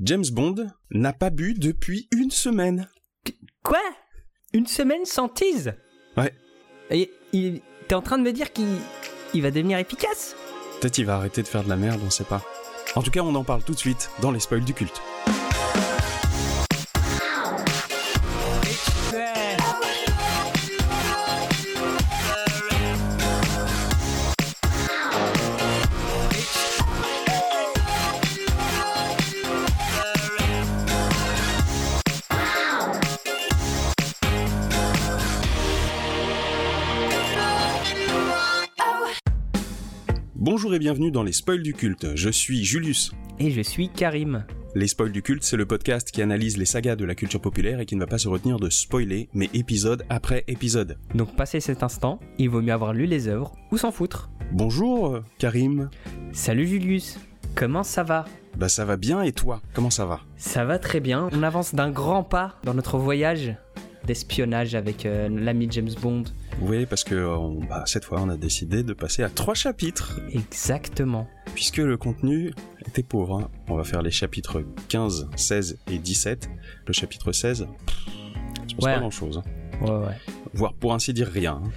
James Bond n'a pas bu depuis une semaine. Quoi? Une semaine sans tease? Ouais. Et il... t'es en train de me dire qu'il il va devenir efficace? Peut-être il va arrêter de faire de la merde, on sait pas. En tout cas, on en parle tout de suite dans les spoils du culte. Bonjour et bienvenue dans les spoils du culte. Je suis Julius. Et je suis Karim. Les spoils du culte, c'est le podcast qui analyse les sagas de la culture populaire et qui ne va pas se retenir de spoiler, mais épisode après épisode. Donc passé cet instant, il vaut mieux avoir lu les œuvres ou s'en foutre. Bonjour, euh, Karim. Salut Julius, comment ça va? Bah ça va bien et toi? Comment ça va? Ça va très bien, on avance d'un grand pas dans notre voyage d'espionnage avec euh, l'ami James Bond. Oui, parce que euh, on- bah, cette fois, on a décidé de passer à trois chapitres, Exactement. puisque le contenu était pauvre. hein. On va faire les chapitres 15, 16 et 17. Le chapitre 16, pff, je pense Ouais. pas grand-chose. hein. Ouais, ouais. Voire pour ainsi dire rien. hein.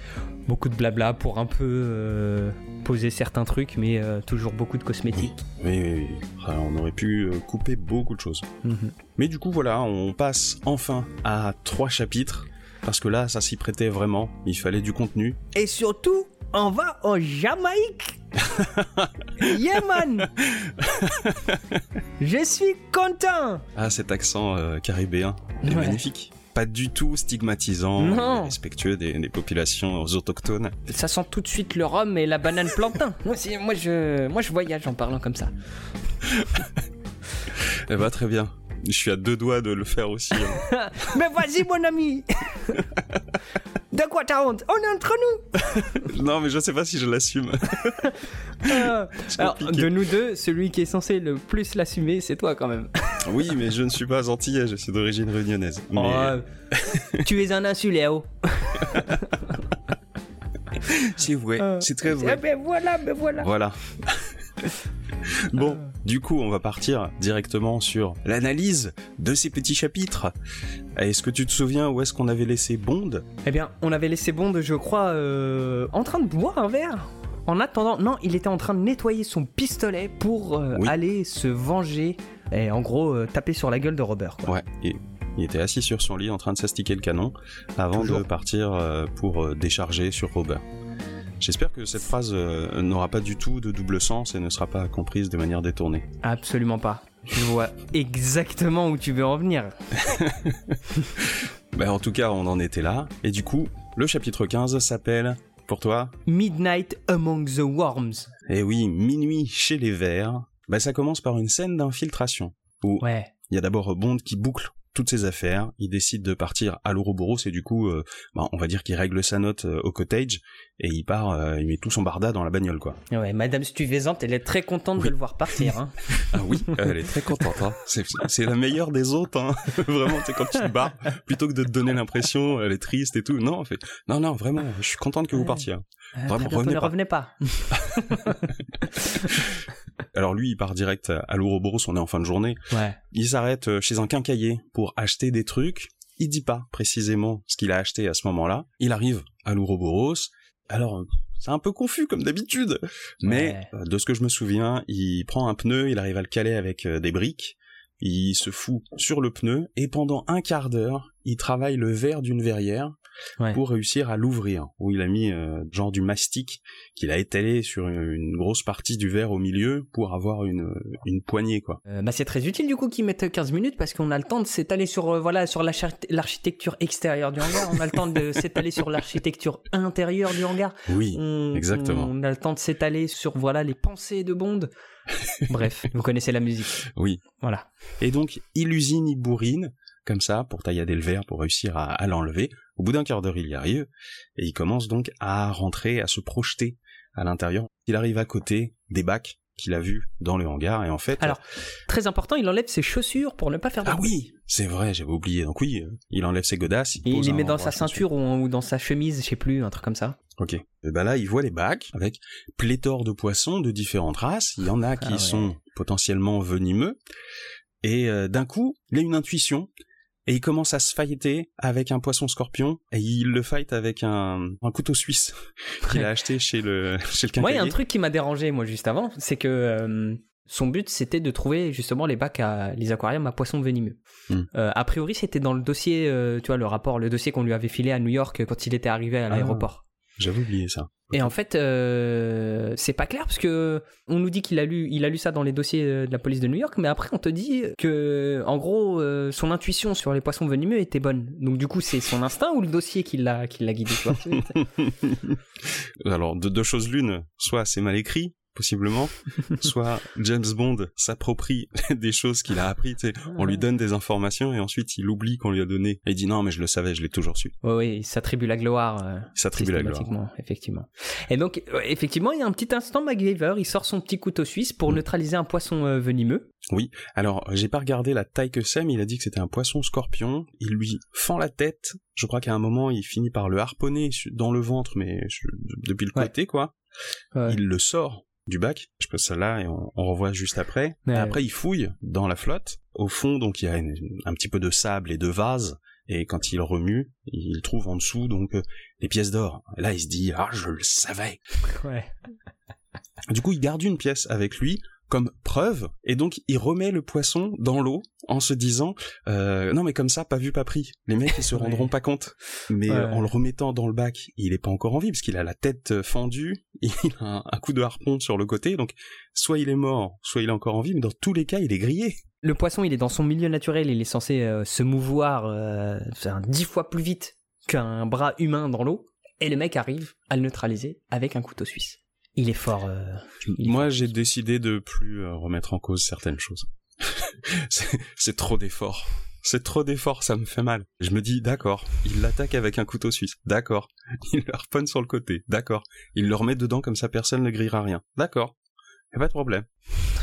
Beaucoup de blabla pour un peu euh, poser certains trucs, mais euh, toujours beaucoup de cosmétiques. Oui, oui, oui. Ah, on aurait pu couper beaucoup de choses. Mhm. Mais du coup, voilà, on passe enfin à trois chapitres. Parce que là, ça s'y prêtait vraiment. Il fallait du contenu. Et surtout, on va en Jamaïque Yeah man Je suis content Ah, cet accent euh, caribéen est Ouais. magnifique. Pas du tout stigmatisant, Non. respectueux des, des populations autochtones. Ça sent tout de suite le rhum et la banane plantain. Moi, moi, je, moi je voyage en parlant comme ça. Eh bah, très bien. Je suis à deux doigts de le faire aussi. hein. Mais vas-y mon ami De quoi t'as honte? On est entre nous non, mais je sais pas si je l'assume. Euh, Alors, de nous deux, celui qui est censé le plus l'assumer, c'est toi quand même. Oui, mais je ne suis pas antillais, je suis d'origine réunionnaise. Mais Oh, tu es un insuléo. c'est vrai, Euh, c'est très Eh vrai. ben voilà, ben voilà. Voilà. bon, du coup, on va partir directement sur l'analyse de ces petits chapitres. Est-ce que tu te souviens où est-ce qu'on avait laissé Bond? Eh bien, on avait laissé Bond, je crois, euh, en train de boire un verre. En attendant, non, il était en train de nettoyer son pistolet pour euh, Oui. aller se venger et en gros euh, taper sur la gueule de Robert. Quoi. Ouais, et il était assis sur son lit en train de s'astiquer le canon avant Toujours. de partir euh, pour euh, décharger sur Robert. J'espère que cette phrase euh, n'aura pas du tout de double sens et ne sera pas comprise de manière détournée. Absolument pas. Je vois exactement où tu veux en venir. Bah, en tout cas, on en était là. Et du coup, le chapitre 15 s'appelle, pour toi, Midnight Among the Worms. Eh oui, minuit chez les Verts. Bah, ça commence par une scène d'infiltration où Ouais. il y a d'abord Bond qui boucle toutes ses affaires. Il décide de partir à l'Ouroboros et du coup, euh, bah, on va dire qu'il règle sa note euh, au cottage et il part, euh, il met tout son barda dans la bagnole, quoi. Ouais, Madame Stuyvesante, elle est très contente Oui. de le voir partir. Hein. Ah oui, elle est très contente. Hein. C'est, la meilleure des autres. Hein. vraiment, c'est quand tu te barres, plutôt que de te donner l'impression, elle est triste et tout. Non, en fait, non, non, vraiment, je suis contente que vous partiez. hein. Euh, Vraiment, revenez ne pas. revenez pas. Alors lui, il part direct à l'Ouroboros, on est en fin de journée. Ouais. Il s'arrête euh, chez un quincailler pour acheter des trucs. Il dit pas précisément ce qu'il a acheté à ce moment-là. Il arrive à l'Ouroboros. Alors, euh, c'est un peu confus comme d'habitude. Mais Ouais. euh, de ce que je me souviens, il prend un pneu, il arrive à le caler avec des briques. Il se fout sur le pneu et pendant un quart d'heure, il travaille le verre d'une verrière Ouais. pour réussir à l'ouvrir. Où il a mis euh, genre du mastic qu'il a étalé sur une, une grosse partie du verre au milieu pour avoir une, une poignée quoi. Euh, bah c'est très utile du coup qu'ils mettent 15 minutes parce qu'on a le temps de s'étaler sur euh, voilà sur l'archi- l'architecture extérieure du hangar, on a le temps de s'étaler sur l'architecture intérieure du hangar. Oui. On, exactement. On a le temps de s'étaler sur voilà les pensées de Bond. Bref, vous connaissez la musique. Oui. Voilà. Et donc, il usine, il bourrine, comme ça, pour taillader le verre, pour réussir à, à l'enlever. Au bout d'un quart d'heure, il y arrive, et il commence donc à rentrer, à se projeter à l'intérieur. Il arrive à côté des bacs qu'il a vus dans le hangar, et en fait... Alors, très important, il enlève ses chaussures pour ne pas faire de ah oui, c'est vrai, j'avais oublié. Donc oui, il enlève ses godasses, il, Et il les met dans sa ceinture ou, ou dans sa chemise, je sais plus, un truc comme ça. Ok. Et ben là, il voit les bacs avec pléthore de poissons de différentes races. Il y en a qui Ah ouais. sont potentiellement venimeux. Et euh, d'un coup, il a une intuition et il commence à se fighter avec un poisson scorpion et il le fight avec un, un couteau suisse qu'il a acheté chez le chez le Moi, il y a un truc qui m'a dérangé, moi, juste avant, c'est que euh, son but, c'était de trouver justement les bacs à les aquariums à poissons venimeux. Hmm. Euh, a priori, c'était dans le dossier, euh, tu vois, le rapport, le dossier qu'on lui avait filé à New York quand il était arrivé à Ah. l'aéroport. J'avais oublié ça. Et en fait, euh, c'est pas clair parce que on nous dit qu'il a lu, il a lu ça dans les dossiers euh, de la police de New York, mais après on te dit que, en gros, euh, son intuition sur les poissons venimeux était bonne. Donc du coup, c'est son instinct ou le dossier qui l'a, qui l'a guidé. tu vois Alors, de deux choses l'une, soit c'est mal écrit, possiblement, soit James Bond s'approprie des choses qu'il a appris, tu sais, on lui donne des informations et ensuite il oublie qu'on lui a donné. Et il dit non, mais je le savais, je l'ai toujours su. Oui, oui, il s'attribue la gloire. euh, Il s'attribue la gloire. effectivement. Et donc, euh, effectivement, il y a un petit instant, MacGyver, il sort son petit couteau suisse pour Mm. neutraliser un poisson euh, venimeux. Alors, j'ai pas regardé la taille que c'est, mais il a dit que c'était un poisson scorpion. Il lui fend la tête. Je crois qu'à un moment, il finit par le harponner dans le ventre, mais depuis le Ouais. côté, quoi. Ouais. Il le sort du bac. Je pose ça là et on, on revoit juste après. Ouais. Après, il fouille dans la flotte. Au fond, donc, il y a une- un petit peu de sable et de vase. Et quand il remue, il trouve en dessous, donc, euh, des pièces d'or. Là, il se dit, ah, je le savais. Ouais. Du coup, il garde une pièce avec lui comme preuve, et donc il remet le poisson dans l'eau en se disant euh, non mais comme ça pas vu pas pris les mecs ils se rendront pas compte mais Ouais. euh, en le remettant dans le bac il est pas encore en vie parce qu'il a la tête euh, fendue il a un, un coup de harpon sur le côté donc soit il est mort soit il est encore en vie mais dans tous les cas il est grillé Le poisson, il est dans son milieu naturel, il est censé euh, se mouvoir euh, dix fois plus vite qu'un bras humain dans l'eau. Et le mec arrive à le neutraliser avec un couteau suisse. Il est fort. euh, Il est moi j'ai décidé de plus euh, remettre en cause certaines choses c'est trop d'efforts c'est trop d'efforts, ça me fait mal. Je me dis, d'accord, il l'attaque avec un couteau suisse, d'accord. Il le harponne sur le côté, d'accord. Il le remet dedans comme ça personne ne grillera rien, d'accord. Y a pas de problème.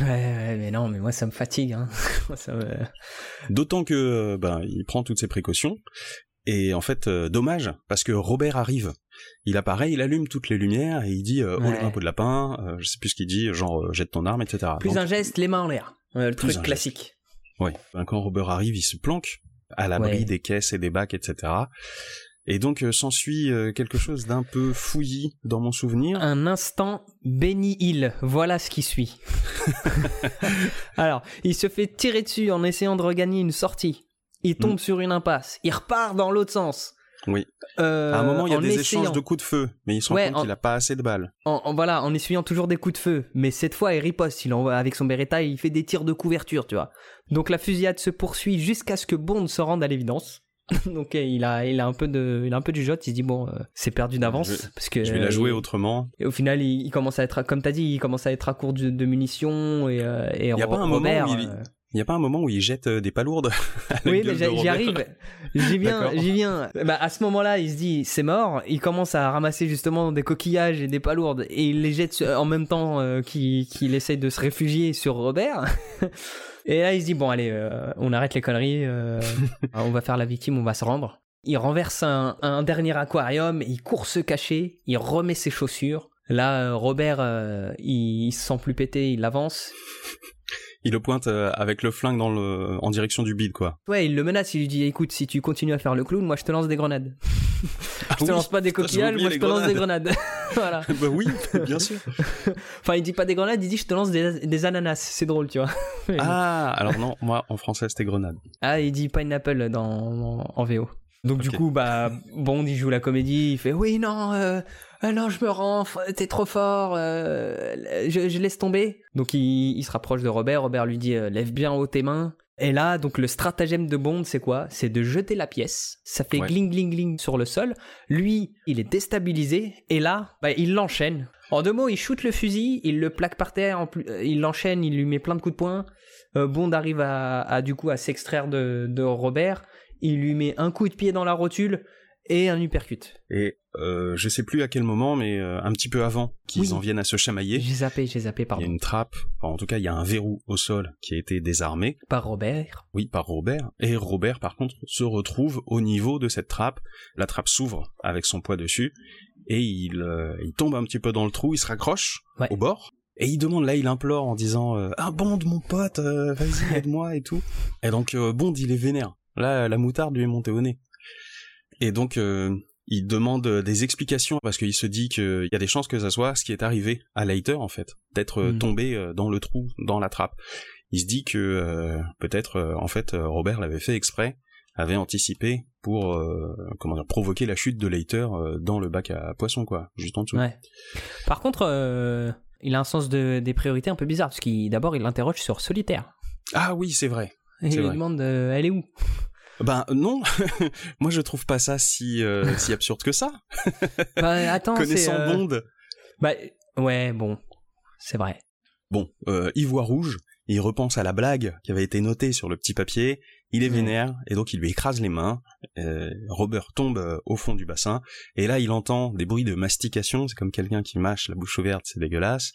Ouais, ouais, mais non, mais moi ça me fatigue. Hein. Me- D'autant que, euh, ben, il prend toutes ses précautions. Et en fait, euh, dommage, parce que Robert arrive. Il apparaît, il allume toutes les lumières et il dit, euh, Ouais. le peau de lapin, euh, je sais plus ce qu'il dit, genre, euh, jette ton arme, etc. Plus Donc, un geste, les mains en l'air. Euh, le truc un classique. Ben, Quand Robert arrive, il se planque à l'abri Ouais. des caisses et des bacs, etc. Et donc euh, s'ensuit euh, quelque chose d'un peu fouillis dans mon souvenir. Un instant Benny Hill, voilà ce qui suit. Alors, il se fait tirer dessus en essayant de regagner une sortie. Il tombe Mm. sur une impasse. Il repart dans l'autre sens. Oui. Euh, à un moment, il y a des essayant- échanges de coups de feu, mais il se rend Ouais, compte en- qu'il a pas assez de balles. en, en- voilà, en essuyant toujours des coups de feu. Mais cette fois, il riposte. Il envoie avec son Beretta, il fait des tirs de couverture, tu vois. Donc la fusillade se poursuit jusqu'à ce que Bond se rende à l'évidence. Donc euh, il a, il a un peu de, il a un peu du jot. Il se dit bon, euh, c'est perdu d'avance Je vais- parce que Je vais la jouer il- autrement. Et au final, il, il commence à être, comme t'as dit, il commence à être à court de, de munitions et, euh, et Y a pas un moment où il- Il y a pas un moment où il jette euh, des palourdes à la Oui, mais j'y arrive. J'y viens, j'y viens. Bah, à ce moment-là, il se dit c'est mort. Il commence à ramasser justement des coquillages et des palourdes et il les jette en même temps euh, qu'il essaye de se réfugier sur Robert. et là, il se dit bon, allez, euh, on arrête les conneries. euh, on va faire la victime, on va se rendre. Il renverse un, un dernier aquarium, il court se cacher, il remet ses chaussures. Là, Robert, euh, il, il se sent plus pété, il avance. Il le pointe euh, avec le flingue dans le... en direction du bide, quoi. Ouais, il le menace, il lui dit écoute, si tu continues à faire le clown, moi je te lance des grenades. Ah Je te oui, lance pas des coquillages, moi je te lance des grenades. voilà. bah oui, bien sûr. Enfin, il dit pas des grenades, il dit je te lance des, des ananas. C'est drôle, tu vois. Ah, alors non, moi en français c'était grenade. Ah, il dit pineapple dans, en, en VO. Donc du coup, bah, Bond, il joue la comédie, il fait oui, non, euh, euh, non, je me rends, t'es trop fort, euh, je, je laisse tomber. Donc il, il se rapproche de Robert, Robert lui dit euh, lève bien haut tes mains. Et là, donc le stratagème de Bond, c'est quoi? C'est de jeter la pièce. Ça fait Ouais. gling gling gling sur le sol. Lui, il est déstabilisé. Et là, bah, il l'enchaîne. En deux mots, il shoot le fusil, il le plaque par terre, en plus, euh, il l'enchaîne, il lui met plein de coups de poing. Euh, Bond arrive à, à, du coup à s'extraire de, de Robert. Il lui met un coup de pied dans la rotule et un uppercut. Et euh, je sais plus à quel moment, mais euh, un petit peu avant qu'ils Oui. en viennent à se chamailler, J'ai zappé, j'ai zappé, il y a pardon. une trappe, enfin, en tout cas il y a un verrou au sol qui a été désarmé, Par Robert. oui, par Robert, et Robert par contre se retrouve au niveau de cette trappe, la trappe s'ouvre avec son poids dessus, et il, euh, il tombe un petit peu dans le trou, il se raccroche Ouais. au bord, Et il demande, là, il implore en disant euh, Ah, Bond, mon pote, euh, vas-y, aide-moi et tout. Et donc, euh, Bond, il est vénère. Là, la moutarde lui est montée au nez. Et donc, euh, il demande des explications parce qu'il se dit qu'il y a des chances que ça soit ce qui est arrivé à Leiter, en fait. D'être euh, Mm. tombé euh, dans le trou, dans la trappe. Il se dit que euh, peut-être, euh, en fait, euh, Robert l'avait fait exprès, avait anticipé pour, euh, comment dire, provoquer la chute de Leiter euh, dans le bac à poissons, quoi, juste en dessous. Ouais. Par contre, euh, il a un sens de, des priorités un peu bizarre, parce qu'il d'abord il l'interroge sur solitaire. Ah oui, c'est vrai. Et il lui vrai. demande euh, elle est où? Ben non, moi je trouve pas ça si euh, si absurde que ça. Bah, Attends. Connaissant euh, Bond, Bah, ouais, bon, c'est vrai. bon, euh, il voit rouge, il repense à la blague qui avait été notée sur le petit papier, il est Mm. vénère et donc il lui écrase les mains. Euh, Robert tombe euh, au fond du bassin et là il entend des bruits de mastication, c'est comme quelqu'un qui mâche la bouche ouverte, c'est dégueulasse.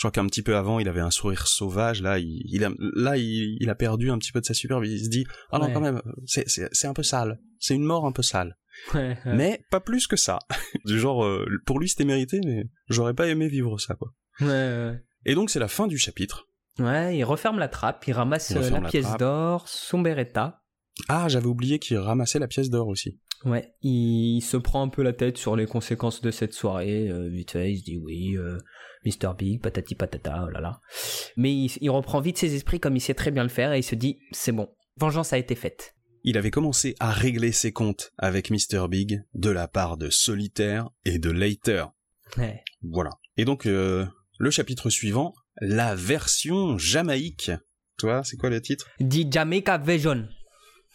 Je crois qu'un petit peu avant, il avait un sourire sauvage. Là, il, il a, là, il, il a perdu un petit peu de sa superbe. Il se dit, ah non, Ouais. quand même, c'est, un peu sale. C'est une mort un peu sale. Ouais, ouais. mais pas plus que ça. du genre, euh, pour lui c'était mérité, mais j'aurais pas aimé vivre ça, quoi. Et donc c'est la fin du chapitre. Ouais, il referme la trappe, il ramasse Il euh, la la pièce d'or, son beretta. Ah, j'avais oublié qu'il ramassait la pièce d'or aussi. Ouais, il se prend un peu la tête sur les conséquences de cette soirée. euh, vite fait, il se dit oui, euh, Mr. Big, patati patata, oh là là. Mais il, il reprend vite ses esprits comme il sait très bien le faire et il se dit c'est bon, vengeance a été faite. Il avait commencé à régler ses comptes avec Mr. Big de la part de Solitaire et de Later. Ouais. Voilà. Et donc euh, le chapitre suivant, la version Jamaïque. Toi, c'est quoi le titre? Dit Jamaica Vision.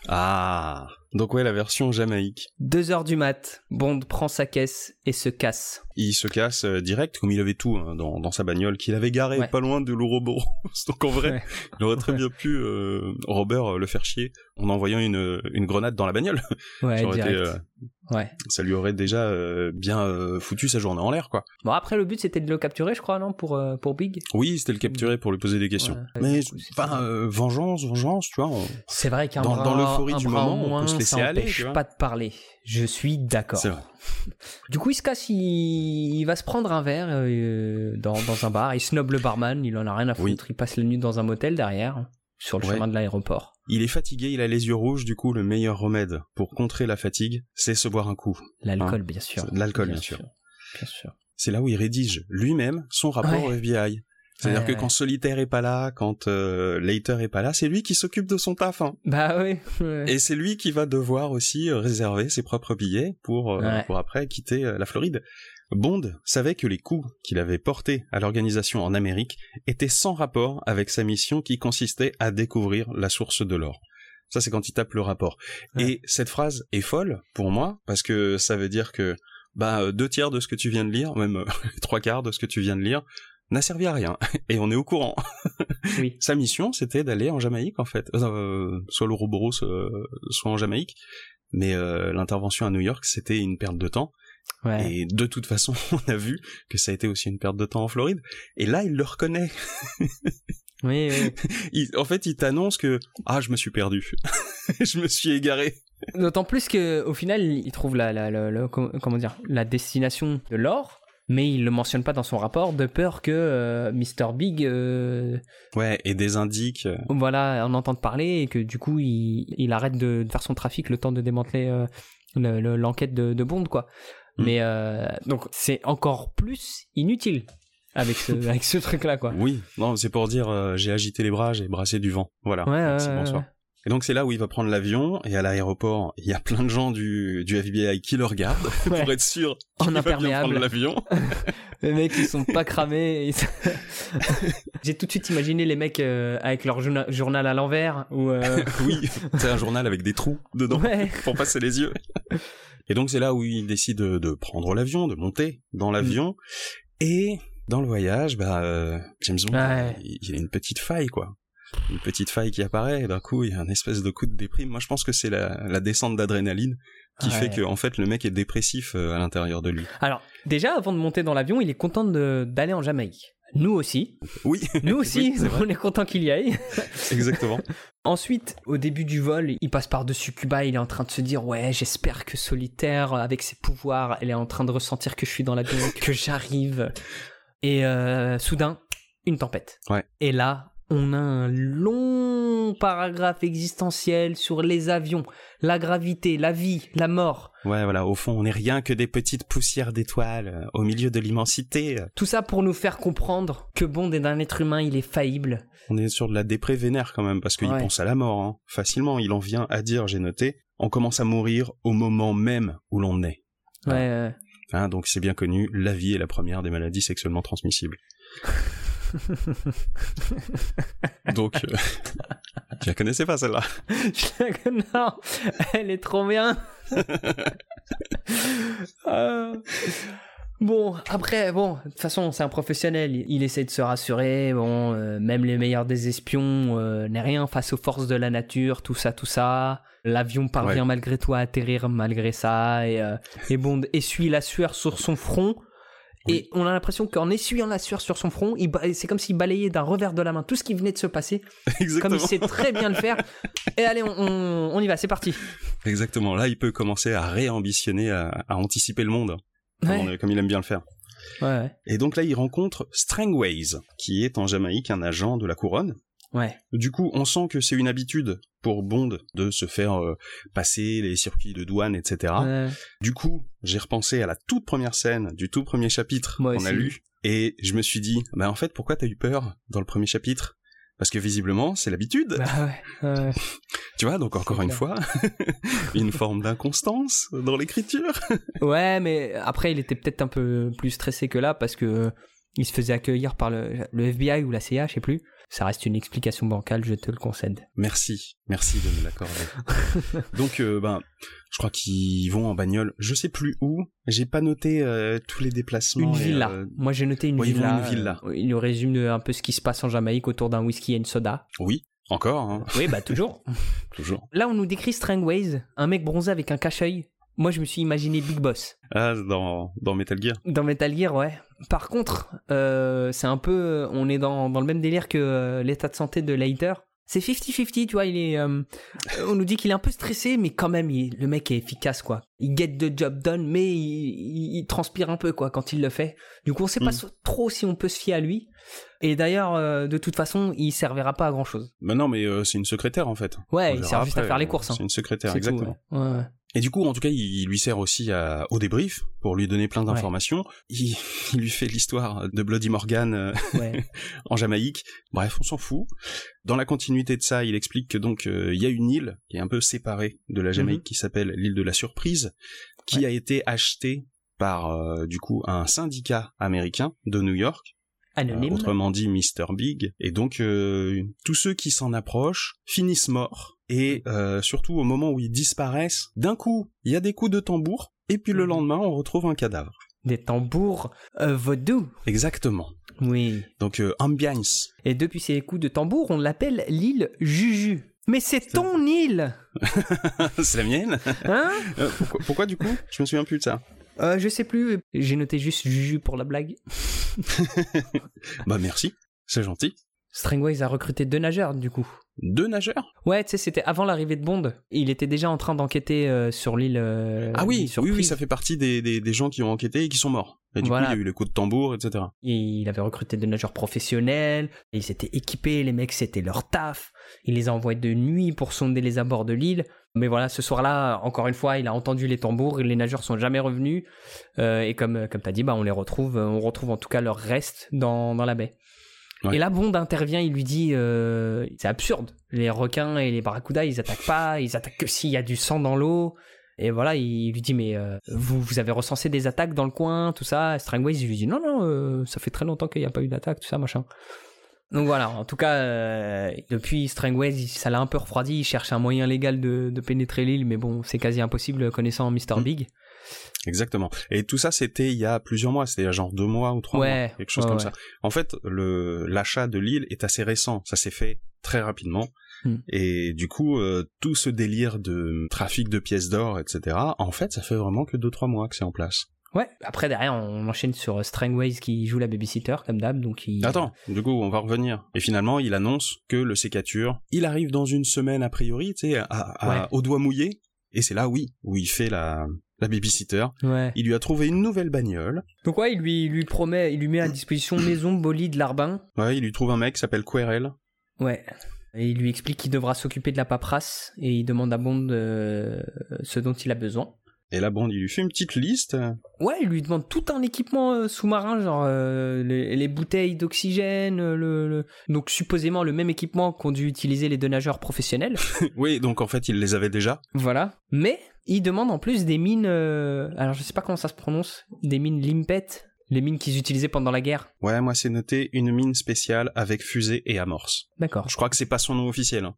Ah, donc ouais, la version Jamaïque. Deux heures du mat, Bond prend sa caisse et se casse. Il se casse euh, direct, comme il avait tout hein, dans, dans sa bagnole, qu'il avait garé Ouais. pas loin de l'Ouroboros. donc en vrai, Ouais. il aurait très bien pu, euh, Robert, euh, le faire chier en envoyant une, une grenade dans la bagnole. Ouais, Ça été, direct. euh, Ouais. ça lui aurait déjà bien foutu sa journée en l'air, quoi. Bon, après, le but c'était de le capturer, je crois, non, pour, pour Big Oui, c'était le capturer pour lui poser des questions. Mais, enfin, vengeance, vengeance, tu vois. on- C'est vrai qu'un Dans- bras, dans l'euphorie du moment, on peut moins, se laisser ça aller, tu vois. pas de parler. Je suis d'accord. C'est vrai. Du coup, il se casse, il, il va se prendre un verre euh, dans, dans un bar. Il snob le barman, il en a rien à foutre. Oui. Il passe la nuit dans un motel derrière, sur le Ouais. chemin de l'aéroport. Il est fatigué, il a les yeux rouges, du coup, le meilleur remède pour contrer la fatigue, c'est se boire un coup. L'alcool, bien sûr. L'alcool, bien sûr. Bien sûr. C'est là où il rédige lui-même son rapport Ouais. au FBI. C'est-à-dire Ouais, que ouais. quand Solitaire est pas là, quand euh, Later est pas là, c'est lui qui s'occupe de son taf. hein. Bah oui. ouais. Et c'est lui qui va devoir aussi euh, réserver ses propres billets pour, euh, pour après quitter euh, la Floride. Bond savait que les coups qu'il avait portés à l'organisation en Amérique étaient sans rapport avec sa mission qui consistait à découvrir la source de l'or. Ça, c'est quand il tape le rapport. Et cette phrase est folle pour moi parce que ça veut dire que bah euh, deux tiers de ce que tu viens de lire, même trois quarts de ce que tu viens de lire, n'a servi à rien. Et on est au courant. Oui. Sa mission, c'était d'aller en Jamaïque, en fait. Euh, soit l'Ouroboros, euh, soit en Jamaïque. Mais euh, l'intervention à New York, c'était une perte de temps. Ouais. Et de toute façon, on a vu que ça a été aussi une perte de temps en Floride. Et là, il le reconnaît. Oui, oui. Il- en fait, il t'annonce que ah, je me suis perdu, je me suis égaré. D'autant plus que au final, il trouve la, la, la- la- com- comment dire, la destination de l'or, mais il le mentionne pas dans son rapport de peur que euh, Mr Big, euh, Ouais, et des indiques. euh, voilà, en entende parler et que du coup, il, il arrête de, de faire son trafic le temps de démanteler euh, le- le- l'enquête de, de Bond, quoi. Mm. Mais donc, c'est encore plus inutile avec ce, avec ce truc-là, quoi. Oui, non, c'est pour dire j'ai agité les bras, j'ai brassé du vent. Voilà. Ouais, Merci, bonsoir. Et donc c'est là où il va prendre l'avion et à l'aéroport, il y a plein de gens du, du FBI qui le regardent Ouais. pour être sûr qu'il va bien prendre l'avion. Les mecs, ils sont pas cramés. J'ai tout de suite imaginé les mecs euh, avec leur journa- journal à l'envers ou euh, oui, c'est un journal avec des trous dedans ouais. pour passer les yeux. Et donc c'est là où il décide de, de prendre l'avion, de monter dans l'avion et dans le voyage, bah euh, James Bond, Ouais. il, a une petite faille quoi. Une petite faille qui apparaît et d'un coup il y a un espèce de coup de déprime. Moi je pense que c'est la, la descente d'adrénaline qui Ouais. fait que en fait le mec est dépressif euh, à l'intérieur de lui. Alors, déjà, avant de monter dans l'avion, il est content de- d'aller en Jamaïque. Nous aussi. Oui, Nous aussi, Oui, on est content qu'il y aille. exactement. Ensuite, au début du vol, il passe par-dessus Cuba, il est en train de se dire Ouais, j'espère que Solitaire, avec ses pouvoirs, elle est en train de ressentir que je suis dans l'avion, que j'arrive. Et euh, soudain, une tempête. Ouais. Et là, on a un long paragraphe existentiel sur les avions, la gravité, la vie, la mort. Ouais, voilà, au fond, on n'est rien que des petites poussières d'étoiles euh, au milieu de l'immensité. Tout ça pour nous faire comprendre que Bond est un être humain, il est faillible. On est sur de la dépré vénère quand même, parce qu'il Ouais. pense à la mort, hein. facilement. Il en vient à dire, j'ai noté, on commence à mourir au moment même où l'on est. Ouais, Ouais. ouais. Hein, donc c'est bien connu, la vie est la première des maladies sexuellement transmissibles. donc, euh, tu la connaissais pas celle-là Je la connais. Non, elle est trop bien. Euh, Bon, après, bon, de toute façon, c'est un professionnel. Il, il essaie de se rassurer. Bon, euh, même les meilleurs des espions euh, n'est rien face aux forces de la nature, tout ça, tout ça. L'avion parvient Ouais. malgré tout à atterrir malgré ça. Et, euh, et Bond essuie la sueur sur son front. Et on a l'impression qu'en essuyant la sueur sur son front, c'est comme s'il balayait d'un revers de la main tout ce qui venait de se passer, comme Exactement. il sait très bien le faire. Et allez, on, on- on y va, c'est parti. Exactement. Là, il peut commencer à réambitionner, à, à anticiper le monde, comme, on- comme il aime bien le faire. ouais. Et donc là, il rencontre Strangways, qui est en Jamaïque un agent de la couronne. Ouais. Du coup, on sent que c'est une habitude pour Bond de se faire euh, passer les circuits de douane, etc. Ouais. Du coup, j'ai repensé à la toute première scène du tout premier chapitre qu'on a lu, et je me suis dit, bah en fait, pourquoi t'as eu peur dans le premier chapitre? Parce que visiblement, c'est l'habitude, Bah ouais, ouais. tu vois. Donc encore une clair. fois, une forme d'inconstance dans l'écriture. Ouais, mais après, il était peut-être un peu plus stressé que là parce que euh, il se faisait accueillir par le, le FBI ou la CIA, je sais plus. Ça reste une explication bancale, je te le concède. Merci, merci de me l'accorder. Donc, euh, ben, je crois qu'ils vont en bagnole. Je sais plus où. J'ai pas noté euh, tous les déplacements. Une et, villa. euh, Moi, j'ai noté une ouais, villa. une villa. il nous résume un peu ce qui se passe en Jamaïque autour d'un whisky et une soda. oui, encore, hein, Oui, bah toujours. toujours. Là, on nous décrit Strangways, un mec bronzé avec un cache-œil. Moi, je me suis imaginé Big Boss. Ah, dans, dans Metal Gear. Dans Metal Gear, ouais. Par contre, euh, c'est un peu. On est dans, dans le même délire que euh, l'état de santé de Leiter. C'est 50-50, tu vois. Il est, euh, on nous dit qu'il est un peu stressé, mais quand même, il- le mec est efficace, quoi. Il get the job done, mais il, il- il transpire un peu, quoi, quand il le fait. Du coup, on sait pas Mm. trop si on peut se fier à lui. Et d'ailleurs, euh, de toute façon, il servira pas à grand chose. Bah non, mais euh, c'est une secrétaire en fait. Ouais, On il sert juste à faire les courses. hein. C'est une secrétaire, tout, exactement. ouais. Ouais, ouais. Et du coup, en tout cas, il, lui sert aussi à- au débrief pour lui donner plein d'informations. Il, il lui fait l'histoire de Bloody Morgan euh, Ouais. en Jamaïque. Bref, on s'en fout. Dans la continuité de ça, il explique que donc euh, il y a une île qui est un peu séparée de la Jamaïque qui s'appelle l'île de la Surprise, qui Mhm. Ouais. a été achetée par euh, du coup un syndicat américain de New York, Anonyme. autrement dit Mr Big. Et donc euh, tous ceux qui s'en approchent finissent morts. Et euh, surtout au moment où ils disparaissent, d'un coup, il y a des coups de tambour. Et puis le Mhm. lendemain, on retrouve un cadavre. Des tambours euh, vaudou. Exactement. Oui. Donc euh, ambiance. Et depuis ces coups de tambour, on l'appelle l'île Juju. Mais c'est ton île C'est la mienne Hein? Euh, pourquoi, pourquoi, du coup? Je me souviens plus de ça. Euh, Je sais plus. J'ai noté juste Juju pour la blague. Bah merci, c'est gentil. Strangways a recruté deux nageurs, du coup. Deux nageurs? Ouais, tu sais, c'était avant l'arrivée de Bond. Il était déjà en train d'enquêter euh, sur l'île. euh, Ah oui, oui, oui, ça fait partie des, des, des gens qui ont enquêté et qui sont morts. Et du Voilà. coup, il y a eu les coups de tambour, etc. Et il avait recruté des nageurs professionnels. Ils étaient équipés, les mecs, c'était leur taf. Il les a envoyés de nuit pour sonder les abords de l'île. Mais voilà, ce soir-là, encore une fois, il a entendu les tambours les nageurs sont jamais revenus. Euh, et comme, comme tu as dit, bah, on les retrouve, on retrouve en tout cas leur reste dans, dans la baie. Ouais. Et là, Bond intervient, il lui dit euh, c'est absurde. Les requins et les barracudas, ils attaquent pas, ils attaquent que s'il y a du sang dans l'eau. Et voilà, il lui dit mais euh, vous, vous avez recensé des attaques dans le coin, tout ça. Strangways, il lui dit non, non, ça fait très longtemps qu'il n'y a pas eu d'attaque, tout ça, machin. Donc voilà, en tout cas, euh, depuis Strangways, ça l'a un peu refroidi. Il cherche un moyen légal de, de pénétrer l'île, mais bon, c'est quasi impossible connaissant Mr. Mm. Big. Exactement. Et tout ça, c'était il y a plusieurs mois, c'était il y a genre deux mois ou trois Ouais, mois, quelque chose ouais, comme ouais. ça. En fait, le l'achat de l'île est assez récent, ça s'est fait très rapidement. Hmm. Et du coup, euh, tout ce délire de trafic de pièces d'or, etc., en fait, ça fait vraiment que deux, trois mois que c'est en place. Ouais, après derrière, on enchaîne sur Strangways qui joue la babysitter, comme d'hab, donc il... Attends, du coup, on va revenir. Et finalement, il annonce que le sécature, il arrive dans une semaine a priori, tu sais, à- à- Ouais. au doigt mouillé. Et c'est là, oui, où il fait la, la babysitter. Ouais. Il lui a trouvé une nouvelle bagnole. Donc ouais, il lui, il lui promet, il lui met à disposition maison, bolide, larbin. Ouais, il lui trouve un mec qui s'appelle Querel. Ouais. Et il lui explique qu'il devra s'occuper de la paperasse et il demande à Bond euh, ce dont il a besoin. Et là, Bond, il lui fait une petite liste. Ouais, il lui demande tout un équipement euh, sous-marin, genre euh, les, les bouteilles d'oxygène, euh, le, le- donc supposément le même équipement qu'ont dû utiliser les deux nageurs professionnels. oui, donc en fait, il les avait déjà. voilà. Mais il demande en plus des mines, euh, alors je sais pas comment ça se prononce, des mines limpet, les mines qu'ils utilisaient pendant la guerre. Ouais, moi, c'est noté une mine spéciale avec fusée et amorce. D'accord. Je crois que c'est pas son nom officiel. hein.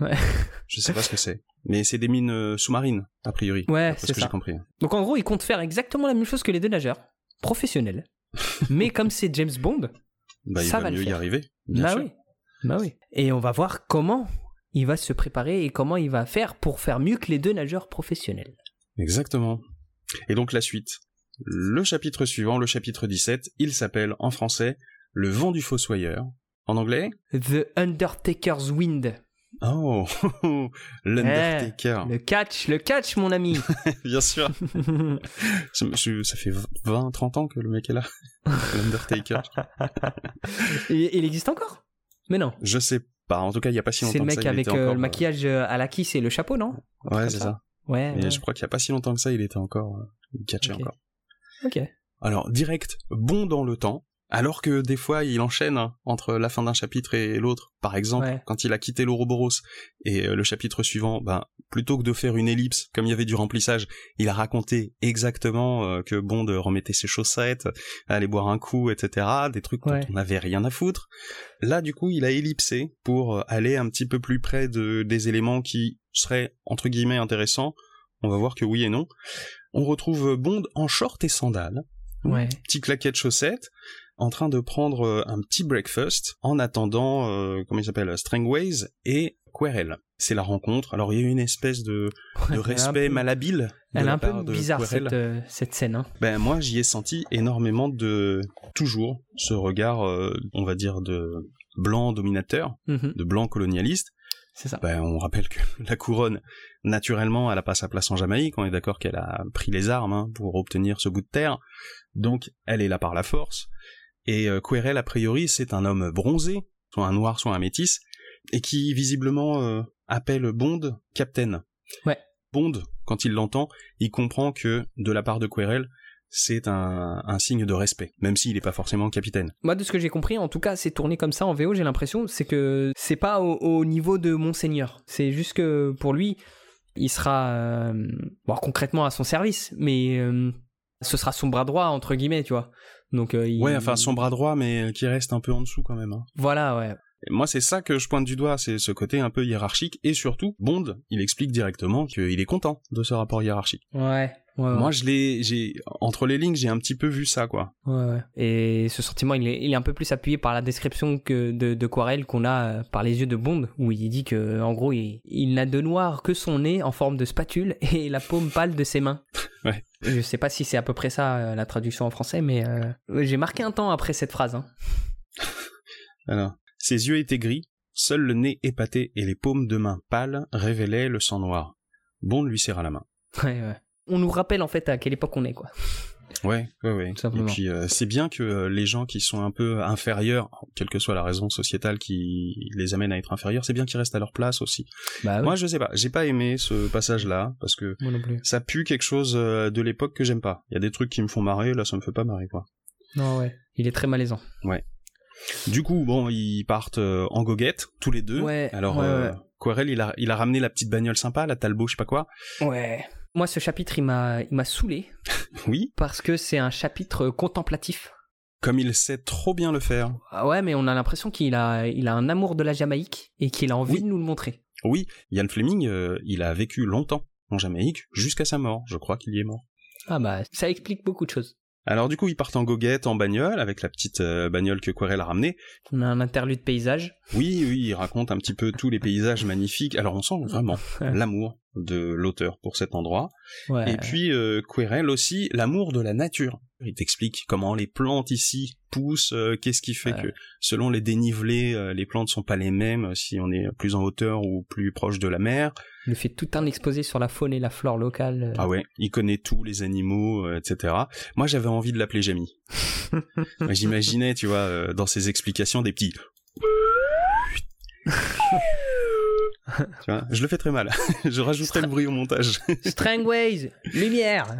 Ouais. Je sais pas ce que c'est. Mais c'est des mines euh, sous-marines, a priori. Ouais, c'est que ça. j'ai compris. Donc en gros, il compte faire exactement la même chose que les deux nageurs, professionnels. Mais comme c'est James Bond, Bah, il Ça va, va le mieux y arriver. bien bah sûr. oui, bah oui. Et on va voir comment il va se préparer et comment il va faire pour faire mieux que les deux nageurs professionnels. Exactement. Et donc la suite. Le chapitre suivant, le chapitre 17, il s'appelle en français Le vent du fossoyeur. En anglais The Undertaker's Wind. Oh, l'Undertaker. Le catch, le catch, mon ami. Bien sûr. Ça me- je- ça fait 20, 30 ans que le mec est là. L'Undertaker. Et- il existe encore? Mais non. Je sais pas. En tout cas, il y a pas si longtemps C'est le que mec ça, il avec était euh, encore, le maquillage euh, à la kiss et le chapeau, non? Euh, Ouais, c'est ça. ça. Ouais. Et ouais. je crois qu'il y a pas si longtemps que ça, il était encore euh, catché Ok. encore. Ok. Alors, direct, bon dans le temps, alors que des fois il enchaîne hein, entre la fin d'un chapitre et l'autre. Par exemple, Ouais. quand il a quitté l'Ouroboros et euh, le chapitre suivant, ben, plutôt que de faire une ellipse, comme il y avait du remplissage, il a raconté exactement euh, que Bond remettait ses chaussettes, allait boire un coup, etc. Des trucs Ouais. dont on n'avait rien à foutre. Là, du coup, il a ellipsé pour euh, aller un petit peu plus près de, des éléments qui seraient, entre guillemets, intéressants. On va voir que oui et non. On retrouve Bond en short et sandales Ouais. petit claquet de chaussettes, en train de prendre euh, un petit breakfast en attendant, euh, comment il s'appelle, Strangways et Querel. C'est la rencontre. Alors il y a eu une espèce de, respect peu- malhabile. Elle est un peu bizarre cette, euh, cette scène. Hein. Ben moi j'y ai senti énormément de toujours ce regard, euh, on va dire de blanc dominateur, Mhm. de blanc colonialiste. C'est ça. Ben, on rappelle que la couronne, naturellement, elle a pas sa place en Jamaïque. On est d'accord qu'elle a pris les armes hein, pour obtenir ce bout de terre. Donc, elle est là par la force. Et euh, Querel, a priori, c'est un homme bronzé, soit un noir, soit un métis, et qui visiblement euh, appelle Bond Captain. Ouais. Bond, quand il l'entend, il comprend que de la part de Querel, c'est un, un signe de respect, même s'il n'est pas forcément capitaine. Moi, de ce que j'ai compris, en tout cas, c'est tourné comme ça en VO, j'ai l'impression, c'est que c'est pas au, au niveau de Monseigneur. C'est juste que pour lui, il sera euh, bon, concrètement à son service, mais euh, ce sera son bras droit, entre guillemets, tu vois. Donc, euh, il- Ouais, enfin son bras droit, mais qui reste un peu en dessous quand même. hein. Voilà, ouais. Et moi, c'est ça que je pointe du doigt, c'est ce côté un peu hiérarchique, et surtout, Bond, il explique directement qu'il est content de ce rapport hiérarchique. Ouais. Ouais, Moi, je l'ai, j'ai, entre les lignes, j'ai un petit peu vu ça, quoi. ouais, ouais. Et ce sentiment, il est, il est un peu plus appuyé par la description que de, de Quarel qu'on a euh, par les yeux de Bond, où il dit que, en gros, il, il n'a de noir que son nez en forme de spatule et la paume pâle de ses mains. Ouais. Je sais pas si c'est à peu près ça euh, la traduction en français, mais euh, j'ai marqué un temps après cette phrase. hein. Alors, ses yeux étaient gris, seul le nez épaté et les paumes de main pâles révélaient le sang noir. Bond lui serra la main. Ouais, ouais. On nous rappelle en fait à quelle époque on est, quoi. Ouais, ouais, ouais. Tout simplement. Et puis, euh, c'est bien que euh, les gens qui sont un peu inférieurs, quelle que soit la raison sociétale qui les amène à être inférieurs, c'est bien qu'ils restent à leur place aussi. Bah Moi, je sais pas, j'ai pas aimé ce passage-là, parce que ça pue quelque chose euh, de l'époque que j'aime pas. Il y a des trucs qui me font marrer, là ça me fait pas marrer quoi. Non, ouais. Il est très malaisant. Du coup, bon, ils partent euh, en goguette, tous les deux. Ouais, Alors, ouais, ouais. Querel, il a, il a ramené la petite bagnole sympa, la Talbot, je sais pas quoi. Ouais. Moi, ce chapitre, il m'a, il m'a saoulé Oui, parce que c'est un chapitre contemplatif. comme il sait trop bien le faire. Ah ouais, mais on a l'impression qu'il a, il a un amour de la Jamaïque et qu'il a envie Oui. de nous le montrer. Oui, Ian Fleming, euh, il a vécu longtemps en Jamaïque, jusqu'à sa mort. Je crois qu'il y est mort. Ah bah, ça explique beaucoup de choses. Alors du coup, ils partent en goguette, en bagnole, avec la petite euh, bagnole que Querel a ramenée. On a un interlude paysage. Oui, oui, il raconte un petit peu tous les paysages magnifiques. Alors on sent vraiment l'amour de l'auteur pour cet endroit. Ouais. Et puis euh, Querelle aussi l'amour de la nature. Il t'explique comment les plantes ici poussent, euh, qu'est-ce qui fait Ouais. que selon les dénivelés, euh, les plantes sont pas les mêmes euh, si on est plus en hauteur ou plus proche de la mer. Il fait tout un exposé sur la faune et la flore locale. Ah ouais, il connaît tous les animaux, etc. Moi, j'avais envie de l'appeler Jamie. J'imaginais, tu vois, dans ses explications, des petits. Tu vois, je le fais très mal. je rajouterai le bruit au montage. Strangways, lumière.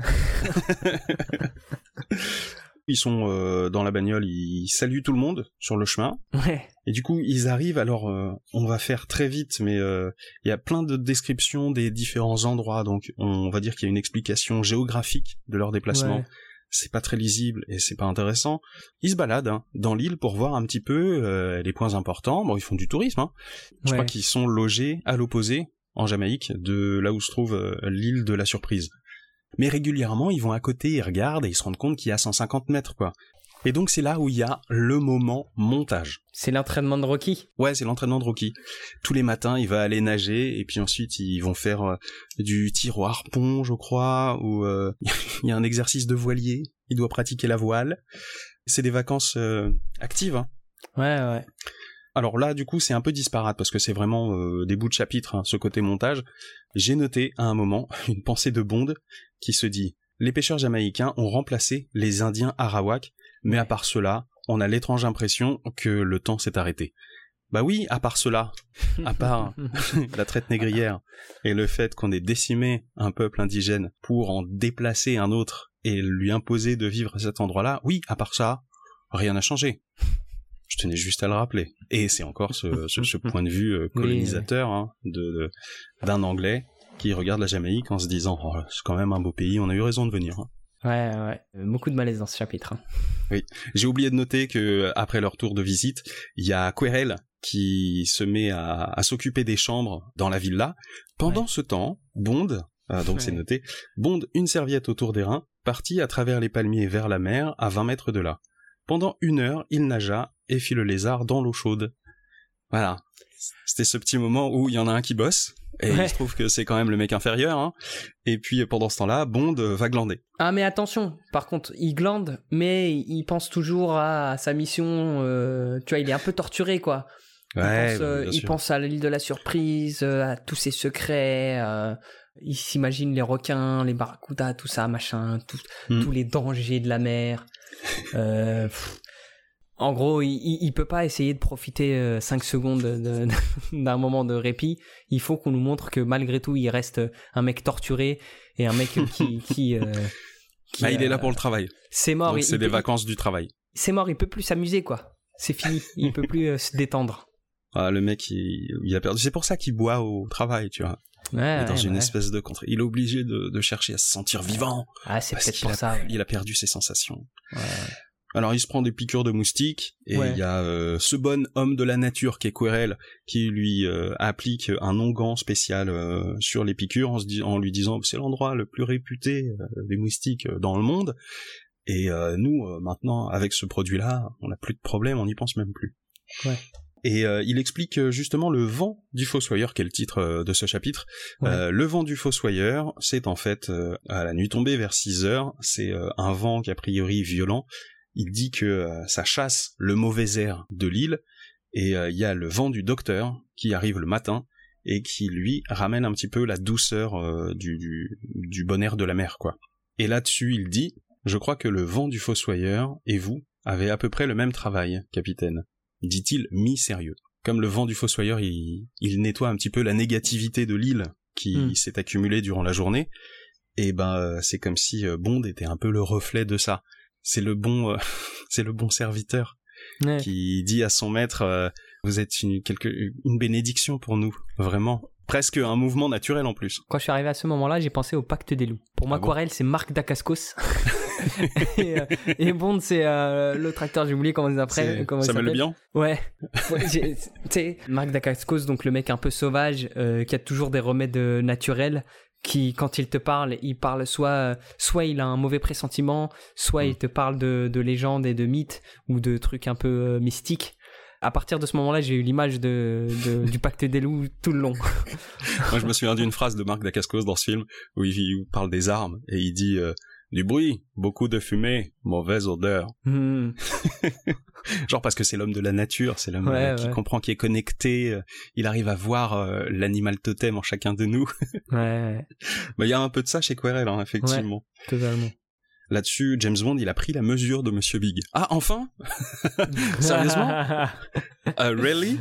Ils sont euh, dans la bagnole, ils saluent tout le monde sur le chemin. Ouais. Et du coup, ils arrivent. Alors, euh, on va faire très vite, mais euh, il y a plein de descriptions des différents endroits. Donc, on va dire qu'il y a une explication géographique de leur déplacement. Ouais. C'est pas très lisible et c'est pas intéressant. Ils se baladent hein, dans l'île pour voir un petit peu euh, les points importants. Bon, ils font du tourisme. Hein. Je Ouais. crois qu'ils sont logés à l'opposé, en Jamaïque, de là où se trouve euh, l'île de la surprise. Mais régulièrement, ils vont à côté, ils regardent et ils se rendent compte qu'il y a 150 mètres, quoi. Et donc c'est là où il y a le moment montage. C'est l'entraînement de Rocky. Ouais, c'est l'entraînement de Rocky. Tous les matins, il va aller nager et puis ensuite ils vont faire euh, du tir au harpon, je crois, ou euh, il y a un exercice de voilier. Il doit pratiquer la voile. C'est des vacances euh, actives. hein. Ouais, ouais. Alors là, du coup, c'est un peu disparate parce que c'est vraiment des bouts de chapitre, hein, ce côté montage. J'ai noté à un moment une pensée de Bond qui se dit les pêcheurs jamaïcains ont remplacé les Indiens Arawak, mais à part cela, on a l'étrange impression que le temps s'est arrêté. Bah oui, à part cela, à part la traite négrière et le fait qu'on ait décimé un peuple indigène pour en déplacer un autre et lui imposer de vivre à cet endroit-là, oui, à part ça, rien n'a changé. Je tenais juste à le rappeler. Et c'est encore ce, ce- ce point de vue euh, colonisateur hein, de- d'un Anglais qui regarde la Jamaïque en se disant oh, c'est quand même un beau pays, on a eu raison de venir. hein. Ouais, ouais. Beaucoup de malaise dans ce chapitre. hein. J'ai oublié de noter que après leur tour de visite, il y a Querelle qui se met à, à s'occuper des chambres dans la villa. Pendant Ouais. ce temps, Bond, euh, donc c'est noté, Bond, une serviette autour des reins, partit à travers les palmiers vers la mer à 20 mètres de là. Pendant une heure, il nagea et fit le lézard dans l'eau chaude. Voilà. C'était ce petit moment où il y en a un qui bosse, et Ouais. il se trouve que c'est quand même le mec inférieur, hein. Et puis pendant ce temps-là, Bond va glander. Ah, mais attention, par contre, il glande, mais il pense toujours à sa mission. euh, tu vois, il est un peu torturé, quoi. Il, pense, euh, il pense à l'île de la surprise, euh, à tous ses secrets. euh, il s'imagine les requins, les barracudas, tout ça, machin, tout- Hmm. tous les dangers de la mer. Pff. En gros, il, il, il peut pas essayer de profiter 5 secondes de- de- d'un moment de répit. Il faut qu'on nous montre que malgré tout, il reste un mec torturé et un mec qui. qui, euh, qui, Bah, il est euh, là pour le travail. C'est mort. C'est des peut- vacances du travail. C'est mort, il peut plus s'amuser, quoi. C'est fini. Il peut plus euh, se détendre. Ah, le mec, il, il a perdu. C'est pour ça qu'il boit au travail, tu vois. Ouais, Il est dans ouais, une ouais. espèce de contre. Il est obligé de, de chercher à se sentir vivant. Ah, c'est peut-être pour a- ça. Il a perdu ses sensations. Alors il se prend des piqûres de moustiques et il Ouais. y a euh, ce bon homme de la nature qui est Querelle qui lui euh, applique un onguent spécial euh, sur les piqûres en, se dis- en lui disant c'est l'endroit le plus réputé des moustiques dans le monde et nous maintenant avec ce produit-là on n'a plus de problème on n'y pense même plus. Ouais. Et il explique justement le vent du fossoyeur, qui est le titre de ce chapitre. Ouais. Le vent du fossoyeur, c'est en fait, à la nuit tombée vers 6 heures, c'est un vent qui a priori violent. Il dit que euh, ça chasse le mauvais air de l'île, et euh, il y a le vent du docteur qui arrive le matin, et qui lui ramène un petit peu la douceur euh, du, du, du bon air de la mer, quoi. Et là-dessus, il dit, je crois que le vent du fossoyeur et vous avez à peu près le même travail, capitaine dit-il mi-sérieux. Comme le vent du fossoyeur, il, il nettoie un petit peu la négativité de l'île qui Mm. s'est accumulée durant la journée, et ben c'est comme si Bond était un peu le reflet de ça. C'est le bon, euh, c'est le bon serviteur Ouais. qui dit à son maître euh, vous êtes une, quelque, une bénédiction pour nous, vraiment. Presque un mouvement naturel en plus. Quand je suis arrivé à ce moment-là, j'ai pensé au pacte des loups. Pour moi, Ah bon Quarel, c'est Marc Dacascos. et, euh, et Bond, c'est euh, l'autre acteur, j'ai oublié comment. C'est comment Samuel s'appelle. bien Ouais. Tu sais, Marc Dacascos, donc le mec un peu sauvage, euh, qui a toujours des remèdes naturels, qui, quand il te parle, il parle soit, soit il a un mauvais pressentiment, soit Mm. il te parle de, de légendes et de mythes, ou de trucs un peu euh, mystiques. À partir de ce moment-là, j'ai eu l'image de, de- du pacte des loups tout le long. Moi, je me souviens d'une phrase de Marc Dacascos dans ce film où il, il parle des armes et il dit euh, du bruit, beaucoup de fumée, mauvaise odeur. Hmm. Genre parce que c'est l'homme de la nature, c'est l'homme Ouais, euh, qui ouais. comprend, qui est connecté, euh, il arrive à voir euh, l'animal totem en chacun de nous. Ouais, Bah, il y a un peu de ça chez Querel, hein, effectivement. totalement. Là-dessus, James Bond, il a pris la mesure de Monsieur Big. Ah, enfin Sérieusement Euh, Really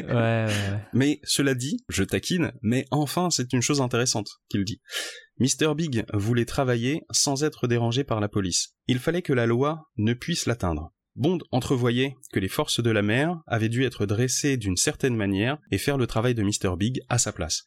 Ouais, ouais, ouais. Mais cela dit, je taquine, mais enfin c'est une chose intéressante qu'il dit. Mr. Big voulait travailler sans être dérangé par la police. Il fallait que la loi ne puisse l'atteindre. Bond entrevoyait que les forces de la mer avaient dû être dressées d'une certaine manière et faire le travail de Mr. Big à sa place.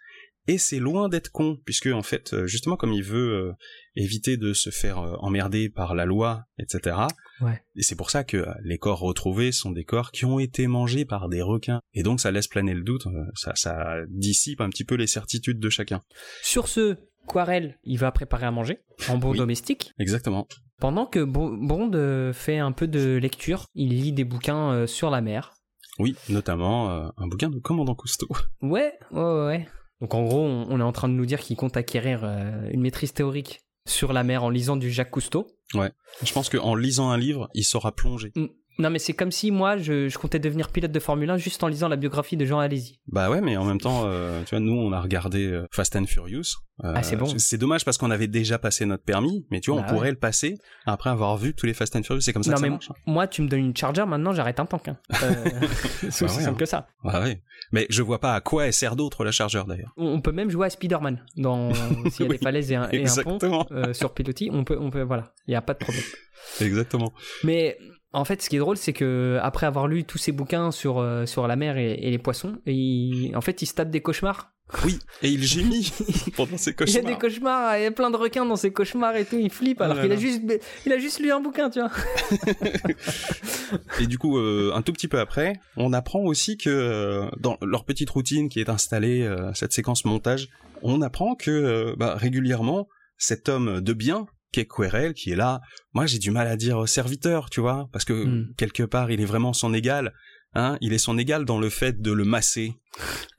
Et c'est loin d'être con, puisque en fait, euh, justement comme il veut euh, éviter de se faire euh, emmerder par la loi, etc. Ouais. Et c'est pour ça que les corps retrouvés sont des corps qui ont été mangés par des requins. Et donc ça laisse planer le doute, ça, ça dissipe un petit peu les certitudes de chacun. Sur ce, Quarel, il va préparer à manger en bon Oui. domestique. Exactement. Pendant que Bo- Bond fait un peu de lecture, il lit des bouquins sur la mer. Oui, notamment euh, un bouquin de Commandant Cousteau. Ouais, ouais, ouais. Donc en gros, on, on est en train de nous dire qu'il compte acquérir euh, une maîtrise théorique sur la mer en lisant du Jacques Cousteau. Je pense qu'en lisant un livre, il saura plonger. Non, mais c'est comme si moi, je, je comptais devenir pilote de Formule 1 juste en lisant la biographie de Jean Alési. Bah ouais, mais en même temps, euh, tu vois, nous, on a regardé euh, Fast and Furious. Euh, Ah, c'est bon. C'est dommage parce qu'on avait déjà passé notre permis, mais tu vois, Bah on pourrait le passer après avoir vu tous les Fast and Furious. C'est comme ça non, que ça mais marche. hein. moi, tu me donnes une Charger, maintenant j'arrête un tank. Hein. Euh, c'est Bah aussi ouais, simple hein. que ça. Ah ouais. Mais je vois pas à quoi elle sert d'autre la chargeur d'ailleurs. On peut même jouer à Spider-Man. Dans... S'il y a Oui, des falaises et un, et un pont sur pilotis, on peut, on peut, voilà, il n'y a pas de problème. Exactement. Mais en fait, ce qui est drôle, c'est que après avoir lu tous ces bouquins sur, euh, sur la mer et, et les poissons, il- en fait, il se tape des cauchemars. Oui, et il gémit pendant ses Il y a cauchemars. des cauchemars, il y a plein de requins dans ses cauchemars et tout, il flippe alors qu'il a juste, il a juste lu un bouquin, tu vois. Et du coup, euh, un tout petit peu après, on apprend aussi que euh, dans leur petite routine qui est installée, cette séquence montage, on apprend que bah, régulièrement, cet homme de bien, Querel, qui est là, moi j'ai du mal à dire serviteur, tu vois, parce que Hmm. quelque part, il est vraiment son égal. Hein, il est son égal dans le fait de le masser,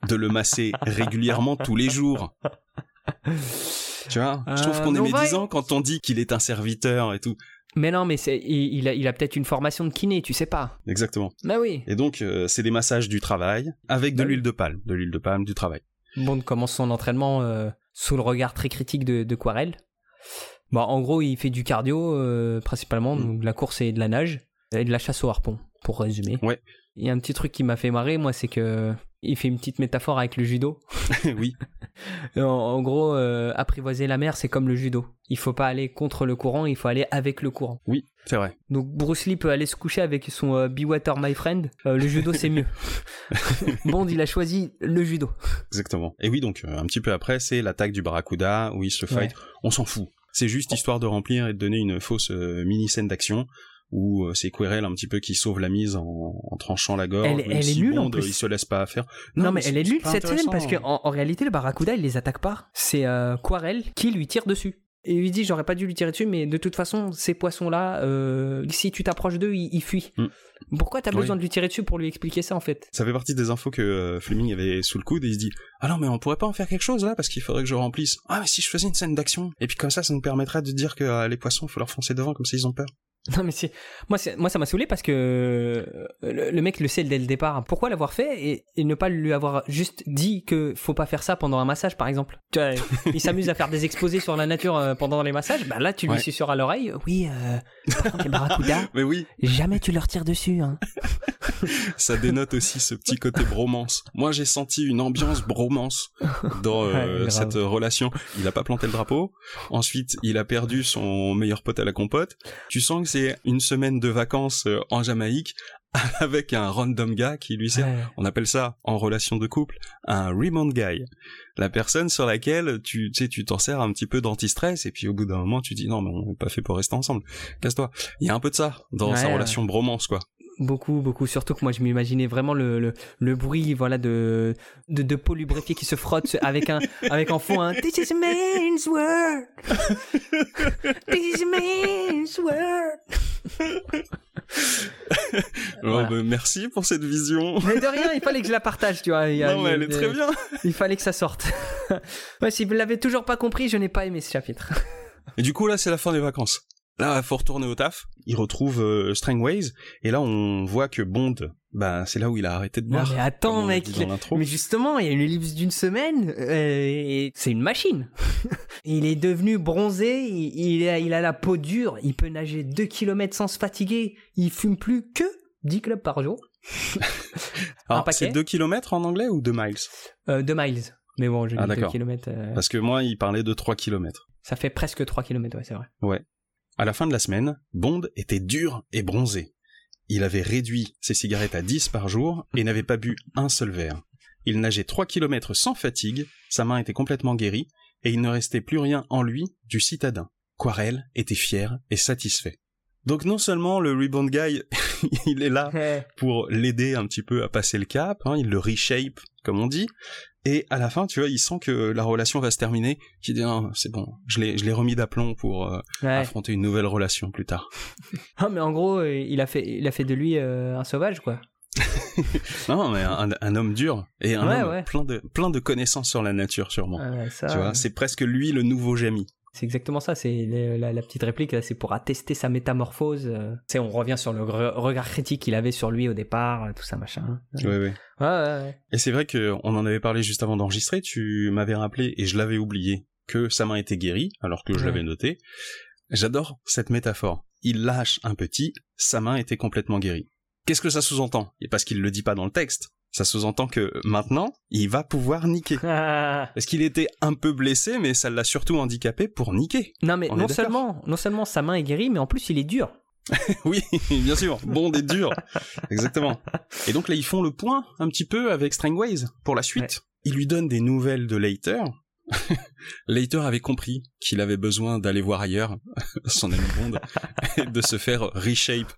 de le masser régulièrement tous les jours. Tu vois, je trouve Euh, qu'on est médisant quand on dit qu'il est un serviteur et tout. Mais non, mais c'est, il, a, il a peut-être une formation de kiné, tu sais pas. Exactement. Bah oui. Et donc, euh, c'est des massages du travail avec de Bah oui. l'huile de palme, de l'huile de palme du travail. Bond commence son entraînement euh, sous le regard très critique de, de Quarel. Bon, en gros, il fait du cardio euh, principalement, Mm. donc de la course et de la nage, et de la chasse au harpon, pour résumer. Ouais. Il y a un petit truc qui m'a fait marrer, moi, c'est que il fait une petite métaphore avec le judo. oui, En, en gros, euh, apprivoiser la mer, c'est comme le judo. Il faut pas aller contre le courant, il faut aller avec le courant. oui, c'est vrai. Donc Bruce Lee peut aller se coucher avec son euh, Be Water My Friend. Euh, le judo, c'est mieux. Bond, il a choisi le judo. Exactement. Et oui, donc, un petit peu après, c'est l'attaque du Barracuda, où il se fight. On s'en fout. C'est juste histoire de remplir et de donner une fausse euh, mini-scène d'action, où euh, c'est Querel un petit peu qui sauve la mise en, en tranchant la gorge. Elle- elle est nulle, en plus. il se laisse pas faire. Non, mais, elle est nulle cette scène parce qu'en en, réalité, le Barracuda, il les attaque pas. C'est euh, Quarel qui lui tire dessus. Et il lui dit J'aurais pas dû lui tirer dessus, mais de toute façon, ces poissons-là, euh, si tu t'approches d'eux, ils, ils fuient. Mm. Pourquoi t'as Oui. besoin de lui tirer dessus pour lui expliquer ça en fait? Ça fait partie des infos que euh, Fleming avait sous le coude et il se dit ah non mais on pourrait pas en faire quelque chose là parce qu'il faudrait que je remplisse ah mais si je faisais une scène d'action et puis comme ça ça nous permettrait de dire que euh, les poissons faut leur foncer devant comme ça ils ont peur Non, mais c'est. Moi, c'est- moi ça m'a saoulé parce que euh, le, le mec le sait dès le départ. Pourquoi l'avoir fait et, et ne pas lui avoir juste dit que faut pas faire ça pendant un massage par exemple? Tu vois, il s'amuse à faire des exposés sur la nature euh, pendant les massages. Bah là, tu lui Ouais. à l'oreille Oui, euh, par contre, les barracudas, mais oui jamais tu leur tires dessus. Hein. ça dénote aussi ce petit côté bromance moi j'ai senti une ambiance bromance dans euh, Ouais, cette relation il a pas planté le drapeau ensuite il a perdu son meilleur pote à la compote tu sens que c'est une semaine de vacances euh, en Jamaïque avec un random gars qui lui sert Ouais. On appelle ça, en relation de couple, un remand guy. La personne sur laquelle tu, tu sais, tu t'en sers un petit peu d'anti-stress et puis au bout d'un moment tu dis non mais on n'est pas fait pour rester ensemble. Casse-toi. Il y a un peu de ça dans Ouais, sa relation bromance quoi. Beaucoup, beaucoup. Surtout que moi, je m'imaginais vraiment le, le, le, bruit, voilà, de, de, de peau lubrifiée qui se frotte avec un, avec en fond un This is a man's world. This is a man's world. Voilà. Bah, merci pour cette vision. Mais de rien, il fallait que je la partage, tu vois. Il, non, mais elle est très bien. Il fallait que ça sorte. ouais, si vous l'avez toujours pas compris, je n'ai pas aimé ce chapitre. Et du coup, là, c'est la fin des vacances. Là, il faut retourner au taf. Il retrouve euh, Strangways. Et là, on voit que Bond, bah, c'est là où il a arrêté de boire. Non, mais attends, mec. Mais justement, il y a une ellipse d'une semaine. Euh, et c'est une machine. il est devenu bronzé. Il, a, il a la peau dure. Il peut nager 2 km sans se fatiguer. Il fume plus que 10 clubs par jour. Alors, c'est 2 km en anglais ou 2 miles? Euh, 2 miles. Mais bon, je dis Ah, 2 d'accord. km. Parce que moi, il parlait de 3 km. Ça fait presque 3 km, ouais, c'est vrai. Ouais. À la fin de la semaine, Bond était dur et bronzé. Il avait réduit ses cigarettes à 10 par jour et n'avait pas bu un seul verre. Il nageait 3 kilomètres sans fatigue, sa main était complètement guérie, et il ne restait plus rien en lui du citadin. Quarel était fier et satisfait. Donc non seulement le Rebound Guy, il est là pour l'aider un petit peu à passer le cap, hein, il le reshape, comme on dit, et à la fin, tu vois, il sent que la relation va se terminer, qu'il dit, Ah, c'est bon, je l'ai, je l'ai remis d'aplomb pour euh, Ouais. affronter une nouvelle relation plus tard. Ah, mais en gros, euh, il a fait, il a fait de lui euh, un sauvage, quoi. Non, mais un, un homme dur et un Ouais, homme ouais. plein de plein de connaissances sur la nature sûrement. Ah ça, tu vois, c'est presque lui le nouveau Jamie. C'est exactement ça, c'est la, la petite réplique, là, c'est pour attester sa métamorphose. euh. On revient sur le re- regard critique qu'il avait sur lui au départ, euh, tout ça, machin. Ouais, ouais. Ouais, ouais, ouais. Et c'est vrai que on en avait parlé juste avant d'enregistrer. Tu m'avais rappelé et je l'avais oublié que sa main était guérie alors que je l'avais noté. J'adore cette métaphore. Il lâche un petit, sa main était complètement guérie. Qu'est-ce que ça sous-entend? Et parce qu'il le dit pas dans le texte, ça sous-entend que maintenant, il va pouvoir niquer. Ah. Parce qu'il était un peu blessé, mais ça l'a surtout handicapé pour niquer. Non, mais On non seulement, non seulement sa main est guérie, mais en plus il est dur. Oui, bien sûr, Bond est dur. Exactement. Et donc là, ils font le point un petit peu avec Strangways pour la suite. Ouais. Il lui donne des nouvelles de Leiter. Leiter avait compris qu'il avait besoin d'aller voir ailleurs, son ami Bond, et de se faire reshape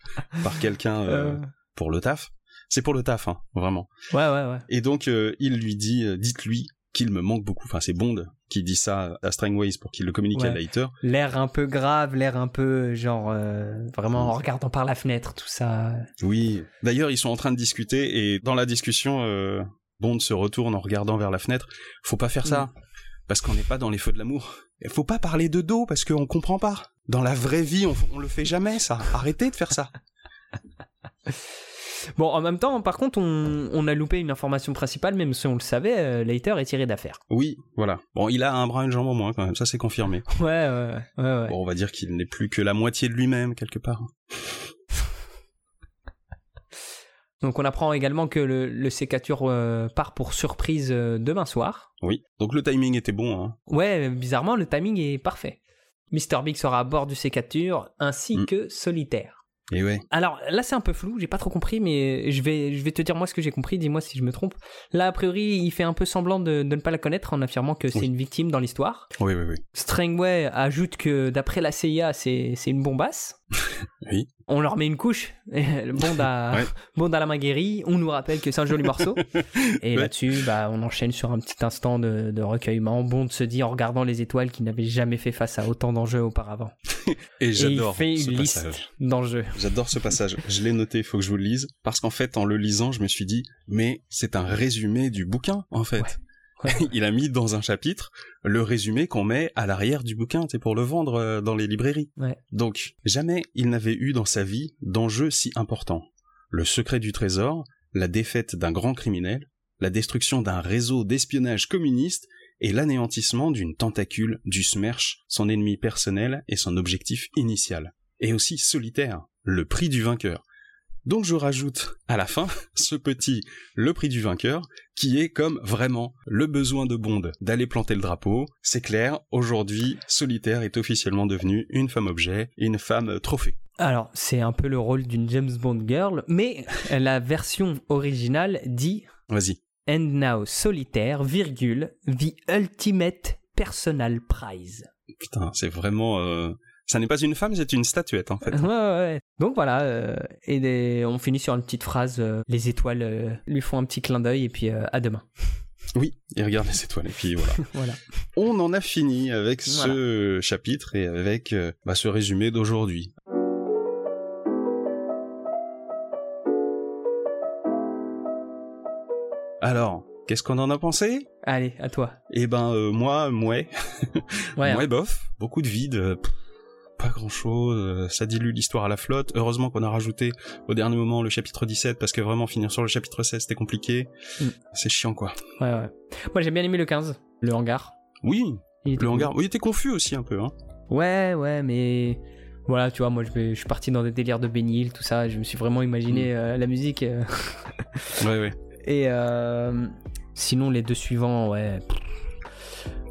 par quelqu'un euh, Euh, pour le taf. C'est pour le taf, hein, vraiment. Ouais, ouais, ouais. Et donc, euh, il lui dit, euh, dites-lui qu'il me manque beaucoup. Enfin, c'est Bond qui dit ça à Strangways pour qu'il le communique à. Leiter. L'air un peu grave, l'air un peu genre euh, vraiment en regardant par la fenêtre, tout ça. Oui. D'ailleurs, ils sont en train de discuter et dans la discussion, euh, Bond se retourne en regardant vers la fenêtre. Faut pas faire ça parce qu'on n'est pas dans les feux de l'amour. Faut pas parler de dos parce qu'on comprend pas. Dans la vraie vie, on, on le fait jamais ça. Arrêtez de faire ça. Bon, en même temps, par contre, on, on a loupé une information principale, même si on le savait, euh, Leiter est tiré d'affaire. Oui, voilà. Bon, il a un bras et une jambe en moins quand même. Ça, c'est confirmé. Ouais, ouais, ouais, ouais. ouais. Bon, on va dire qu'il n'est plus que la moitié de lui-même quelque part. Donc on apprend également que le, le sécature euh, part pour surprise euh, demain soir. Oui. Donc le timing était bon. Hein. Ouais, bizarrement, le timing est parfait. Mr. Big sera à bord du sécature, ainsi Mm. que Solitaire. Et ouais. Alors là, c'est un peu flou, j'ai pas trop compris, mais je vais, je vais te dire moi ce que j'ai compris, dis-moi si je me trompe. Là, a priori, il fait un peu semblant de, de ne pas la connaître en affirmant que c'est Oui. une victime dans l'histoire. Oui, oui, oui. Strangway ajoute que d'après la CIA, c'est c'est une bombasse. Oui. On leur met une couche. Bond a, Ouais. Bond a la main guérie. On nous rappelle que c'est un joli morceau. Et Ouais. là-dessus, bah, on enchaîne sur un petit instant de, de recueillement. Bond se dit en regardant les étoiles qu'il n'avait jamais fait face à autant d'enjeux auparavant. Et j'adore ce une passage. d'enjeux. J'adore ce passage. Je l'ai noté, il faut que je vous le lise. Parce qu'en fait, en le lisant, je me suis dit, mais c'est un résumé du bouquin, en fait. Ouais. Il a mis dans un chapitre le résumé qu'on met à l'arrière du bouquin, c'est pour le vendre euh, dans les librairies. Ouais. Donc, jamais il n'avait eu dans sa vie d'enjeu si important. Le secret du trésor, la défaite d'un grand criminel, la destruction d'un réseau d'espionnage communiste et l'anéantissement d'une tentacule du Smersh, son ennemi personnel et son objectif initial. Et aussi solitaire, le prix du vainqueur. Donc je rajoute à la fin ce petit le prix du vainqueur qui est comme vraiment le besoin de Bond d'aller planter le drapeau. C'est clair, aujourd'hui, Solitaire est officiellement devenue une femme objet, une femme trophée. Alors, c'est un peu le rôle d'une James Bond girl, mais la version originale dit Vas-y. And now solitaire, virgule, the ultimate personal prize. Putain, c'est vraiment euh, Ça n'est pas une femme, c'est une statuette en fait. Ouais, ouais, ouais. Donc voilà, euh, et des- on finit sur une petite phrase euh, les étoiles euh, lui font un petit clin d'œil et puis à demain. Oui, il regarde les étoiles et puis voilà. Voilà. On en a fini avec ce chapitre et avec bah, ce résumé d'aujourd'hui. Alors, qu'est-ce qu'on en a pensé? Allez, à toi. Eh ben moi, mouais, Ouais. mouais hein. bof, beaucoup de vide, pff, pas grand-chose, ça dilue l'histoire à la flotte. Heureusement qu'on a rajouté au dernier moment le chapitre 17 parce que vraiment finir sur le chapitre 16 c'était compliqué. Mm. C'est chiant quoi. Ouais, ouais. Moi j'ai bien aimé le 15, le hangar. Oui, Il le hangar. Oui, il était confus aussi un peu. Hein. Ouais, ouais, mais voilà, tu vois, moi je, vais- je suis parti dans des délires de Benil, tout ça. Je me suis vraiment imaginé euh, la musique. euh. Ouais, ouais. Et euh, sinon, les deux suivants, ouais.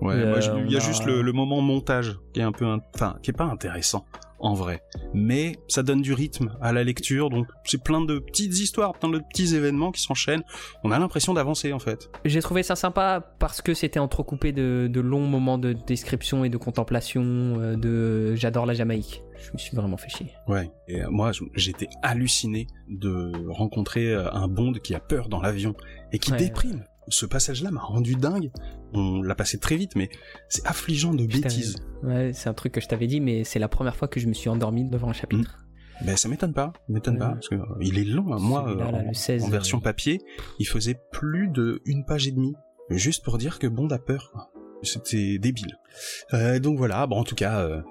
Ouais, Euh, il y a juste le, le moment montage qui est un peu, in- enfin, qui est pas intéressant en vrai, mais ça donne du rythme à la lecture, donc c'est plein de petites histoires, plein de petits événements qui s'enchaînent. On a l'impression d'avancer en fait. J'ai trouvé ça sympa parce que c'était entrecoupé de, de longs moments de description et de contemplation euh, de j'adore la Jamaïque. Je me suis vraiment fait chier. Ouais. Et euh, moi, j'étais halluciné de rencontrer un Bond qui a peur dans l'avion et qui Ouais. déprime. Ce passage-là m'a rendu dingue. On l'a passé très vite, mais c'est affligeant de bêtises. Ouais, c'est un truc que je t'avais dit, mais c'est la première fois que je me suis endormi devant un chapitre. Ben ça m'étonne pas, m'étonne Ouais. pas, parce que euh, il est long. hein. Moi, euh, là, en, le 16, en version euh, papier, il faisait plus de une page et demie, juste pour dire que Bond a peur. C'était débile. Euh, donc voilà, bon en tout cas, euh,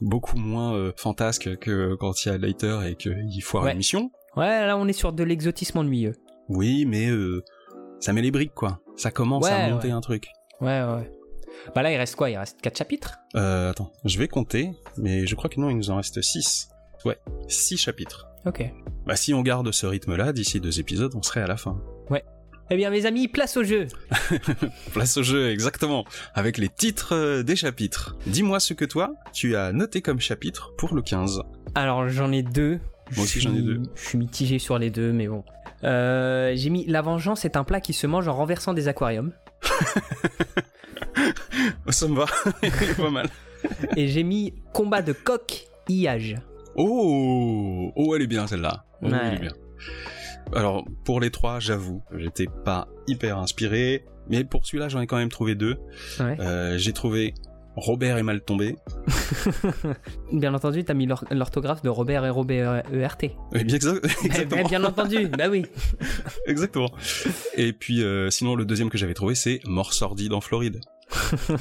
beaucoup moins euh, fantasque que quand il y a Leiter et qu'il foire Ouais. une mission. Ouais, là on est sur de l'exotisme ennuyeux. Oui, mais euh, ça met les briques quoi. Ça commence à Ouais, monter ouais. un truc. Ouais, ouais. Bah là, il reste quoi? Il reste 4 chapitres? Euh, attends, je vais compter, mais je crois que non, il nous en reste 6. Ouais, 6 chapitres. Ok. Bah si on garde ce rythme-là, d'ici deux épisodes, on serait à la fin. Eh bien, mes amis, place au jeu Place au jeu, exactement, avec les titres euh, des chapitres. Dis-moi ce que toi, tu as noté comme chapitre pour le 15. Alors, j'en ai deux. Moi aussi, Je j'en ai deux. Je suis mitigé sur les deux, mais bon. Euh, J'ai mis La vengeance est un plat qui se mange en renversant des aquariums. Ça me va, Il est pas mal. Et j'ai mis Combat de coq, iage. Oh, oh, elle est bien celle-là. Oh, Ouais. elle est bien. Alors, pour les trois, j'avoue, j'étais pas hyper inspiré, mais pour celui-là, j'en ai quand même trouvé deux. Ouais. Euh, J'ai trouvé Robert est mal tombé. Bien entendu, t'as mis l'or- l'orthographe de Robert et Robert ERT. Bien, exa- Eh exactement. ben, bien entendu, bah oui. exactement. Et puis, euh, sinon, le deuxième que j'avais trouvé, c'est Mort sordide en Floride.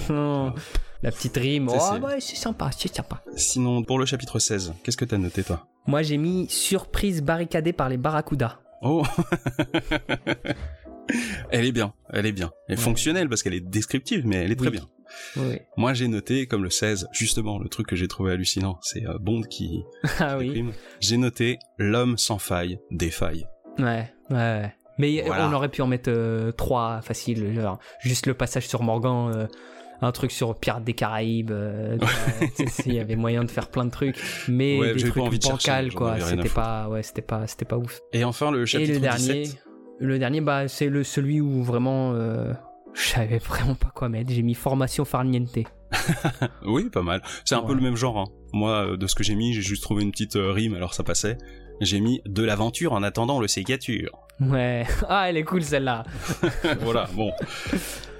La petite rime, oh c'est- ouais, c'est sympa, c'est sympa. Sinon, pour le chapitre 16, qu'est-ce que t'as noté, toi? Moi j'ai mis surprise barricadée par les barracudas. Oh Elle est bien, elle est bien. Elle est Ouais. fonctionnelle parce qu'elle est descriptive, mais elle est très Oui. bien. Oui. Moi, j'ai noté, comme le 16, justement, le truc que j'ai trouvé hallucinant, c'est euh, Bond qui Ah oui. J'ai noté l'homme sans faille défaille. Ouais, ouais, ouais. Mais Voilà. on aurait pu en mettre euh, trois faciles, genre juste le passage sur Morgan, euh, un truc sur Pirates des Caraïbes, il y avait moyen de faire plein de trucs, mais Ouais, des j'avais pas trucs envie de bancals quoi, c'était pas, ouais, c'était pas, c'était pas ouf. Et enfin, le chapitre Et le dernier, 17. Le dernier, bah c'est le celui où vraiment, euh, je savais vraiment pas quoi mettre. J'ai mis formation farniente. Oui, pas mal. C'est un peu le même genre. hein. Moi, euh, de ce que j'ai mis, j'ai juste trouvé une petite euh, rime, alors ça passait. J'ai mis de l'aventure en attendant le sécature. Ouais, ah elle est cool celle-là. voilà, bon.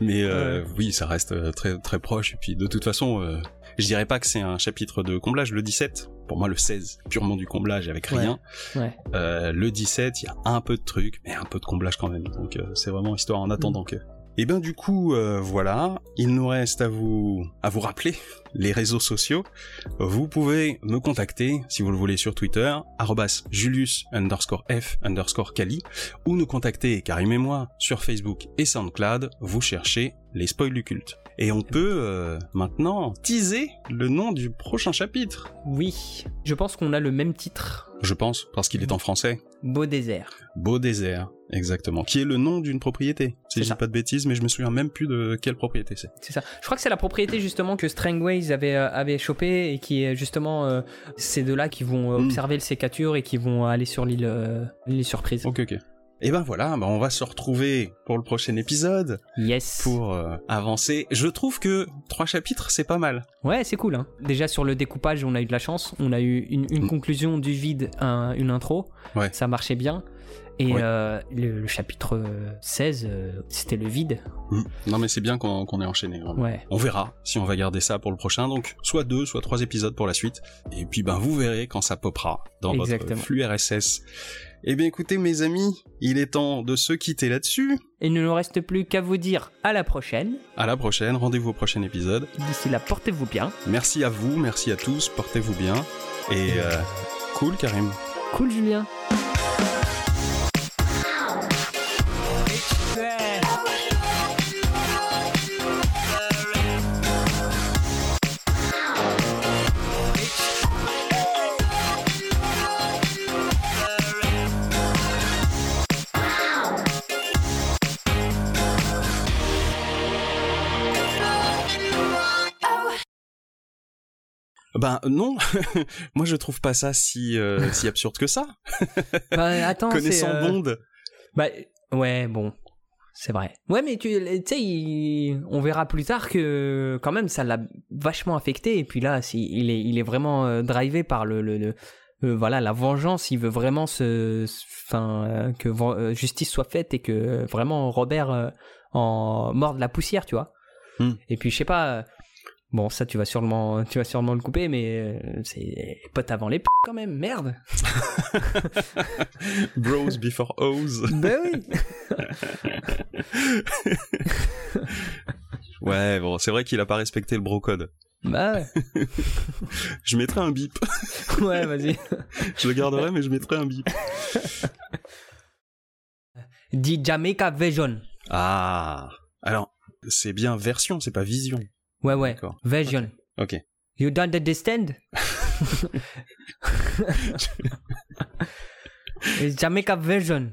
Mais euh, oui, ça reste très très proche. Et puis de toute façon, euh, je dirais pas que c'est un chapitre de comblage, le 17. Pour moi, le 16, purement du comblage avec rien. Ouais. Euh, le 17, il y a un peu de trucs, mais un peu de comblage quand même. Donc euh, c'est vraiment histoire en attendant que. Et ben du coup, euh, voilà. Il nous reste à vous à vous rappeler les réseaux sociaux. Vous pouvez me contacter si vous le voulez sur Twitter, arrobas Julius underscore F underscore Kali, ou nous contacter Karim et moi sur Facebook et SoundCloud. Vous cherchez les spoils du culte. Et on peut euh, maintenant teaser le nom du prochain chapitre. Oui, je pense qu'on a le même titre, Je pense, parce qu'il est en français. Beau désert. Beau désert, exactement. Qui est le nom d'une propriété. Si C'est je dis pas de bêtises, mais je me souviens même plus de quelle propriété c'est. C'est ça. Je crois que c'est la propriété justement que Strangways avait, euh, avait chopé et qui est justement euh, ces deux-là qui vont euh, Mm. observer le sécature et qui vont aller sur l'île euh, l'île surprise. Ok, ok. Et ben voilà, ben on va se retrouver pour le prochain épisode Yes. pour euh, avancer. Je trouve que trois chapitres, c'est pas mal. Ouais, c'est cool. Hein. Déjà sur le découpage, on a eu de la chance. On a eu une, une Mm. conclusion du vide, un- une intro. Ouais. Ça marchait bien. Et Ouais. euh, le, le chapitre 16, euh, c'était le vide. Mm. Non mais c'est bien qu'on qu'on ait enchaîné. Ouais. On verra si on va garder ça pour le prochain. Donc soit deux, soit trois épisodes pour la suite. Et puis ben vous verrez quand ça popera dans Exactement. votre flux RSS. Eh bien écoutez mes amis, il est temps de se quitter là-dessus. Il ne nous reste plus qu'à vous dire à la prochaine. À la prochaine, rendez-vous au prochain épisode. D'ici là, portez-vous bien. Merci à vous, merci à tous, portez-vous bien. Et euh, cool Karim. Cool, Julien. Ben non, moi je trouve pas ça si euh, si absurde que ça. Bah, attends, Connaissant euh, Bond. Bah, ouais, bon. C'est vrai. Ouais, mais tu sais, il- on verra plus tard que quand même ça l'a vachement affecté. Et puis là, si, il, est, il est vraiment euh, drivé par le, le, le- euh, voilà, la vengeance. Il veut vraiment se, se- enfin, euh, que euh, justice soit faite et que vraiment Robert en morde la poussière, tu vois. Hmm. Et puis je sais pas. Bon, ça tu vas sûrement, tu vas sûrement le couper, mais euh, c'est pote avant les p quand même. Merde. Bros before hoes. ben oui. Ouais, bon, c'est vrai qu'il a pas respecté le bro code. Bah ouais. Je mettrai un bip. Ouais, vas-y. Je le garderai, mais je mettrai un bip. dit Jamaica Vision. Ah. Alors, c'est bien version, c'est pas vision. Ouais, ouais. Vision. Ok. You don't understand? It's Jamaica Vision.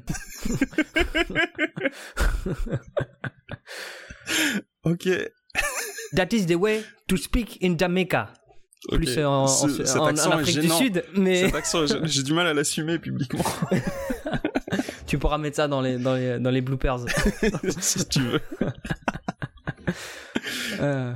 Ok. That is the way to speak in Jamaica. Plus euh, en, Ce- Afrique du. Sud, mais Cet accent, j'ai j'ai du mal à l'assumer publiquement, tu pourras mettre ça dans les, dans les, dans les bloopers. si tu veux. Euh,